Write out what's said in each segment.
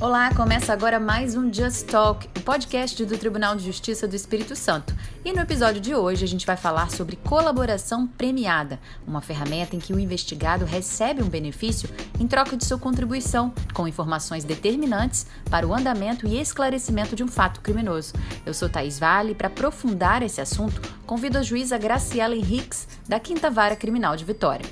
Olá, começa agora mais um Just Talk, o podcast do Tribunal de Justiça do Espírito Santo. E no episódio de hoje a gente vai falar sobre colaboração premiada, uma ferramenta em que o investigado recebe um benefício em troca de sua contribuição, com informações determinantes para o andamento e esclarecimento de um fato criminoso. Eu sou Thaís Vale e para aprofundar esse assunto, convido a juíza Graciela Henriques, da Quinta Vara Criminal de Vitória.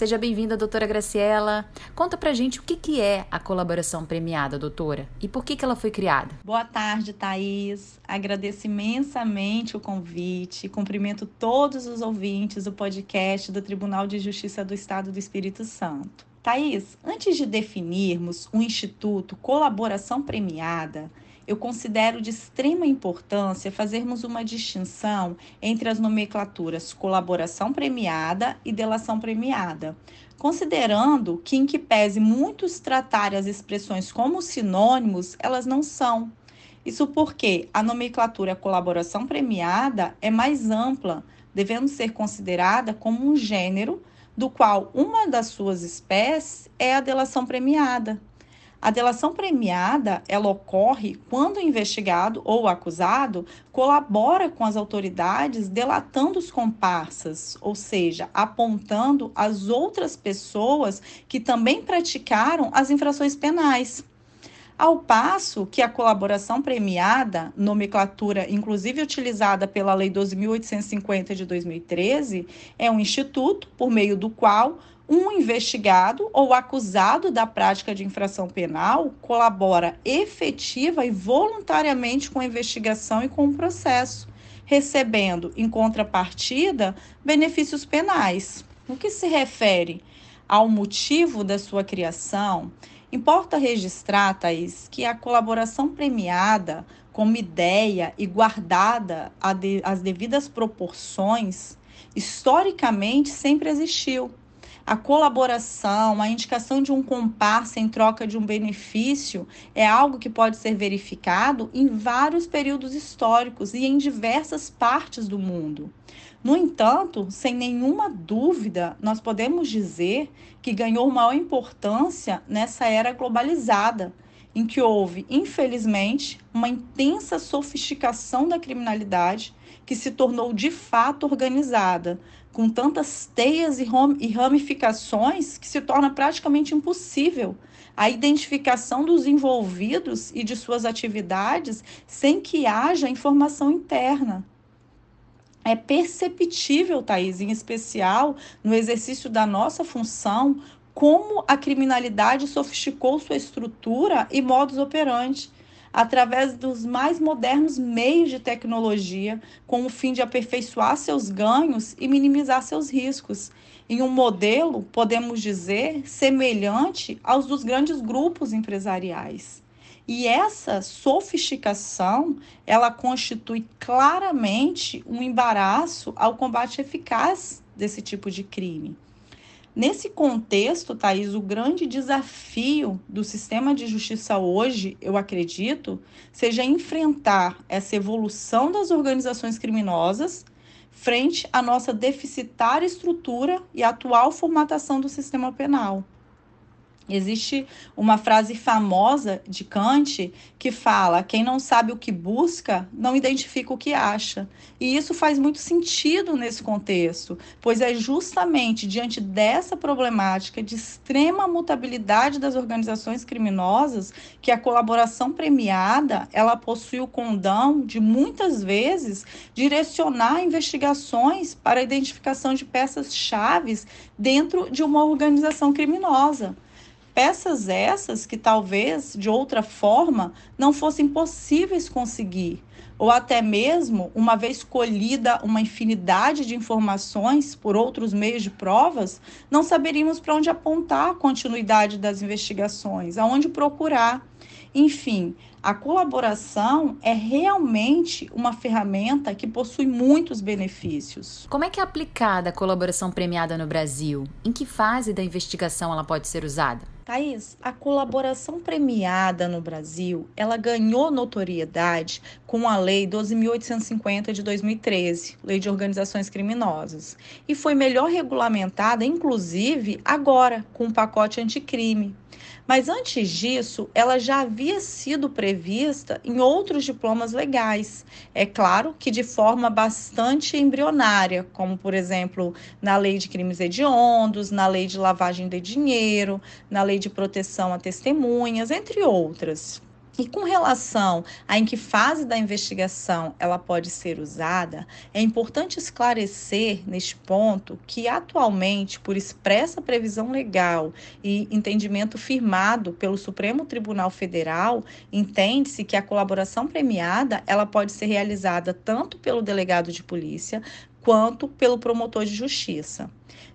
Seja bem-vinda, doutora Graciela. Conta pra gente o que, que é a colaboração premiada, doutora, e por que, que ela foi criada. Boa tarde, Thaís. Agradeço imensamente o convite. Cumprimento todos os ouvintes do podcast do Tribunal de Justiça do Estado do Espírito Santo. Thaís, antes de definirmos o Instituto Colaboração Premiada, eu considero de extrema importância fazermos uma distinção entre as nomenclaturas colaboração premiada e delação premiada, considerando que, em que pese muitos tratarem as expressões como sinônimos, elas não são. Isso porque a nomenclatura colaboração premiada é mais ampla, devendo ser considerada como um gênero, do qual uma das suas espécies é a delação premiada. A delação premiada, ela ocorre quando o investigado ou o acusado colabora com as autoridades delatando os comparsas, ou seja, apontando as outras pessoas que também praticaram as infrações penais. Ao passo que a colaboração premiada, nomenclatura inclusive utilizada pela Lei 12.850 de 2013, é um instituto por meio do qual um investigado ou acusado da prática de infração penal colabora efetiva e voluntariamente com a investigação e com o processo, recebendo, em contrapartida, benefícios penais. No que se refere ao motivo da sua criação, importa registrar, Thaís, que a colaboração premiada, como ideia e guardada às devidas proporções, historicamente sempre existiu a colaboração, a indicação de um comparsa em troca de um benefício é algo que pode ser verificado em vários períodos históricos e em diversas partes do mundo. No entanto, sem nenhuma dúvida, nós podemos dizer que ganhou maior importância nessa era globalizada, em que houve, infelizmente, uma intensa sofisticação da criminalidade que se tornou de fato organizada, com tantas teias e ramificações que se torna praticamente impossível a identificação dos envolvidos e de suas atividades sem que haja informação interna. É perceptível, Thaís, em especial no exercício da nossa função, como a criminalidade sofisticou sua estrutura e modus operandi através dos mais modernos meios de tecnologia, com o fim de aperfeiçoar seus ganhos e minimizar seus riscos. Em um modelo, podemos dizer, semelhante aos dos grandes grupos empresariais. E essa sofisticação, ela constitui claramente um embaraço ao combate eficaz desse tipo de crime. Nesse contexto, Thaís, o grande desafio do sistema de justiça hoje, eu acredito, seja enfrentar essa evolução das organizações criminosas frente à nossa deficitária estrutura e atual formatação do sistema penal. Existe uma frase famosa de Kant que fala: quem não sabe o que busca, não identifica o que acha. E isso faz muito sentido nesse contexto, pois é justamente diante dessa problemática de extrema mutabilidade das organizações criminosas que a colaboração premiada, ela possui o condão de muitas vezes direcionar investigações para a identificação de peças chaves dentro de uma organização criminosa. Peças essas que talvez de outra forma não fossem possíveis conseguir, ou até mesmo, uma vez colhida uma infinidade de informações por outros meios de provas, não saberíamos para onde apontar a continuidade das investigações, aonde procurar. Enfim, a colaboração é realmente uma ferramenta que possui muitos benefícios. Como é que é aplicada a colaboração premiada no Brasil? Em que fase da investigação ela pode ser usada? Thaís, a colaboração premiada no Brasil, ela ganhou notoriedade com a Lei 12.850 de 2013, Lei de Organizações Criminosas, e foi melhor regulamentada, inclusive, agora, com o pacote anticrime. Mas antes disso, ela já havia sido prevista em outros diplomas legais. É claro que de forma bastante embrionária, como por exemplo, na Lei de Crimes Hediondos, na Lei de Lavagem de Dinheiro, na Lei de Proteção a Testemunhas, entre outras. E com relação a em que fase da investigação ela pode ser usada, é importante esclarecer neste ponto que atualmente, por expressa previsão legal e entendimento firmado pelo Supremo Tribunal Federal, entende-se que a colaboração premiada ela pode ser realizada tanto pelo delegado de polícia quanto pelo promotor de justiça.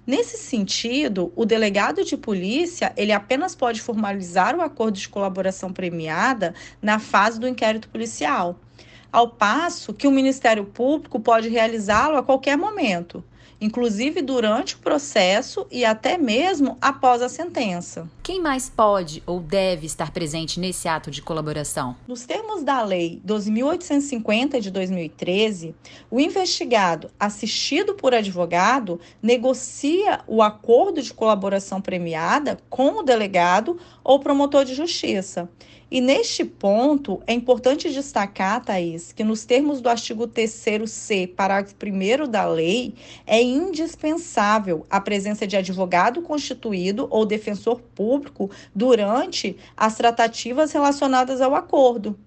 Nesse sentido, o delegado de polícia, ele apenas pode formalizar o acordo de colaboração premiada na fase do inquérito policial, ao passo que o Ministério Público pode realizá-lo a qualquer momento inclusive durante o processo e até mesmo após a sentença. Quem mais pode ou deve estar presente nesse ato de colaboração? Nos termos da Lei 12.850 de 2013, o investigado, assistido por advogado, negocia o acordo de colaboração premiada com o delegado ou promotor de justiça. E neste ponto, é importante destacar, Thaís, que nos termos do artigo 3C, parágrafo 1 da lei, é indispensável a presença de advogado constituído ou defensor público durante as tratativas relacionadas ao acordo.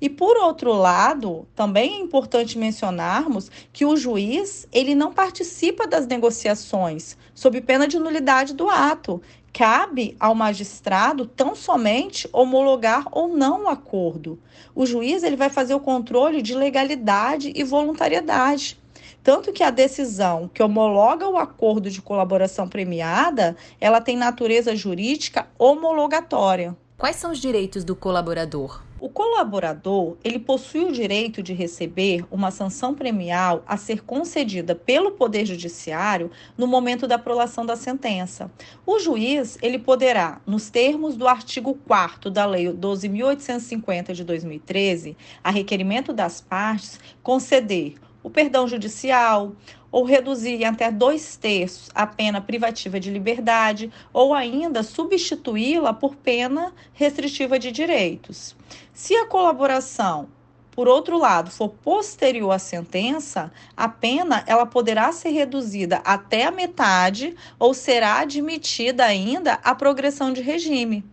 E por outro lado, também é importante mencionarmos que o juiz, ele não participa das negociações sob pena de nulidade do ato Cabe ao magistrado tão somente homologar ou não o acordo. O juiz ele vai fazer o controle de legalidade e voluntariedade. Tanto que a decisão que homologa o acordo de colaboração premiada, ela tem natureza jurídica homologatória. Quais são os direitos do colaborador? O colaborador, ele possui o direito de receber uma sanção premial a ser concedida pelo Poder Judiciário no momento da aprovação da sentença. O juiz, ele poderá, nos termos do artigo 4 da Lei 12.850 de 2013, a requerimento das partes, conceder o perdão judicial, ou reduzir em até dois terços a pena privativa de liberdade, ou ainda substituí-la por pena restritiva de direitos. Se a colaboração por outro lado, for posterior à sentença, a pena ela poderá ser reduzida até a metade ou será admitida ainda a progressão de regime.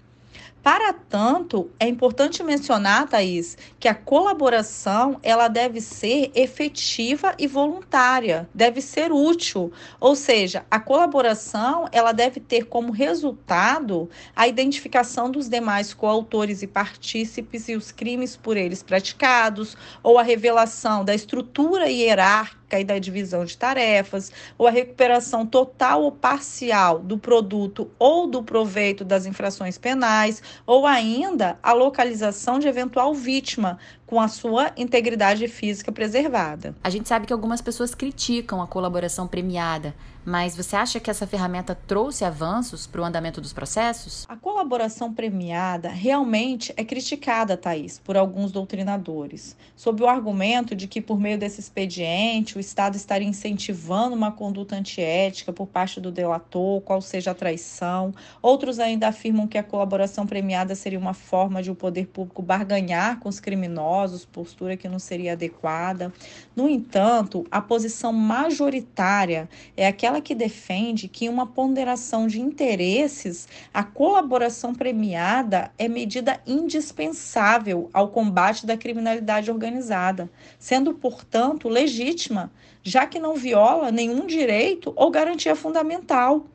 Para tanto, é importante mencionar, Thaís, que a colaboração ela deve ser efetiva e voluntária, deve ser útil, ou seja, a colaboração ela deve ter como resultado a identificação dos demais coautores e partícipes e os crimes por eles praticados, ou a revelação da estrutura hierárquica e da divisão de tarefas, ou a recuperação total ou parcial do produto ou do proveito das infrações penais, ou ainda a localização de eventual vítima com a sua integridade física preservada. A gente sabe que algumas pessoas criticam a colaboração premiada, mas você acha que essa ferramenta trouxe avanços para o andamento dos processos? A colaboração premiada realmente é criticada, Thaís, por alguns doutrinadores, sob o argumento de que, por meio desse expediente, o Estado estaria incentivando uma conduta antiética por parte do delator, qual seja a traição. Outros ainda afirmam que a colaboração premiada seria uma forma de o poder público barganhar com os criminosos postura que não seria adequada. No entanto, a posição majoritária é aquela que defende que, em uma ponderação de interesses, a colaboração premiada é medida indispensável ao combate da criminalidade organizada, sendo, portanto, legítima, já que não viola nenhum direito ou garantia fundamental.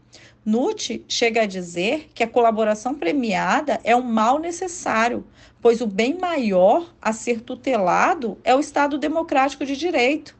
Nutt chega a dizer que a colaboração premiada é um mal necessário, pois o bem maior a ser tutelado é o Estado democrático de direito.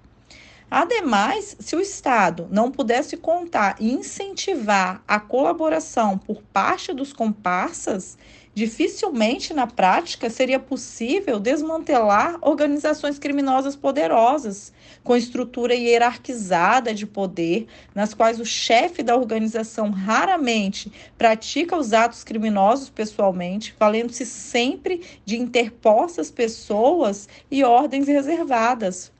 Ademais, se o Estado não pudesse contar e incentivar a colaboração por parte dos comparsas, Dificilmente na prática seria possível desmantelar organizações criminosas poderosas, com estrutura hierarquizada de poder, nas quais o chefe da organização raramente pratica os atos criminosos pessoalmente, valendo-se sempre de interpostas pessoas e ordens reservadas.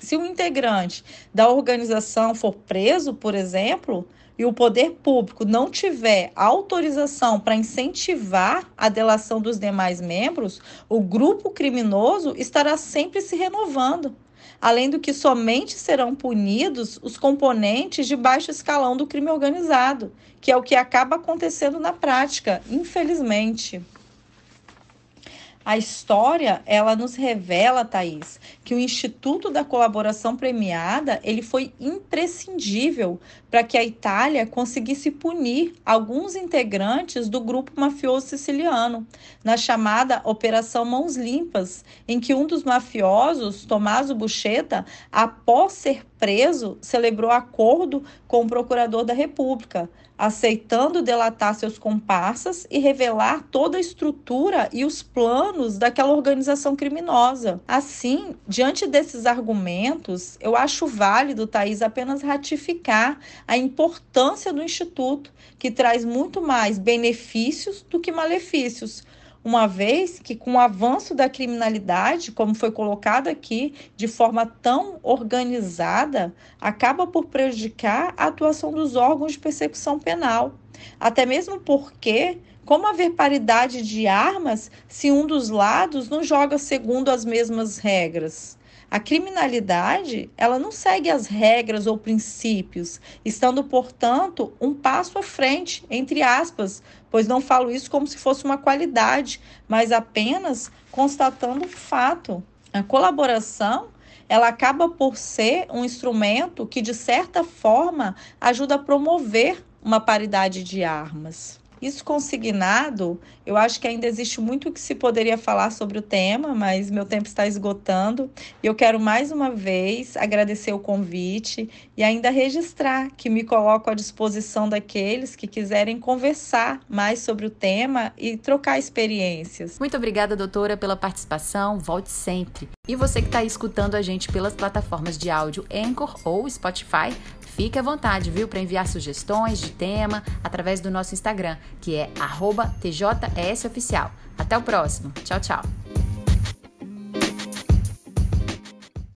Se um integrante da organização for preso, por exemplo, e o poder público não tiver autorização para incentivar a delação dos demais membros, o grupo criminoso estará sempre se renovando. Além do que somente serão punidos os componentes de baixo escalão do crime organizado, que é o que acaba acontecendo na prática, infelizmente. A história, ela nos revela, Thaís, que o Instituto da Colaboração Premiada, ele foi imprescindível para que a Itália conseguisse punir alguns integrantes do grupo mafioso siciliano, na chamada Operação Mãos Limpas, em que um dos mafiosos, Tommaso Buscetta, após ser preso, celebrou acordo com o procurador da República, aceitando delatar seus comparsas e revelar toda a estrutura e os planos daquela organização criminosa. Assim, diante desses argumentos, eu acho válido, Thaís, apenas ratificar a importância do Instituto, que traz muito mais benefícios do que malefícios uma vez que, com o avanço da criminalidade, como foi colocado aqui, de forma tão organizada, acaba por prejudicar a atuação dos órgãos de persecução penal. Até mesmo porque, como haver paridade de armas se um dos lados não joga segundo as mesmas regras? A criminalidade, ela não segue as regras ou princípios, estando, portanto, um passo à frente, entre aspas, pois não falo isso como se fosse uma qualidade, mas apenas constatando o fato. A colaboração ela acaba por ser um instrumento que, de certa forma, ajuda a promover uma paridade de armas. Isso consignado, eu acho que ainda existe muito que se poderia falar sobre o tema, mas meu tempo está esgotando. E eu quero mais uma vez agradecer o convite e ainda registrar que me coloco à disposição daqueles que quiserem conversar mais sobre o tema e trocar experiências. Muito obrigada, doutora, pela participação. Volte sempre. E você que está escutando a gente pelas plataformas de áudio Anchor ou Spotify, Fique à vontade, viu, para enviar sugestões de tema através do nosso Instagram, que é TJSOficial. Até o próximo. Tchau, tchau.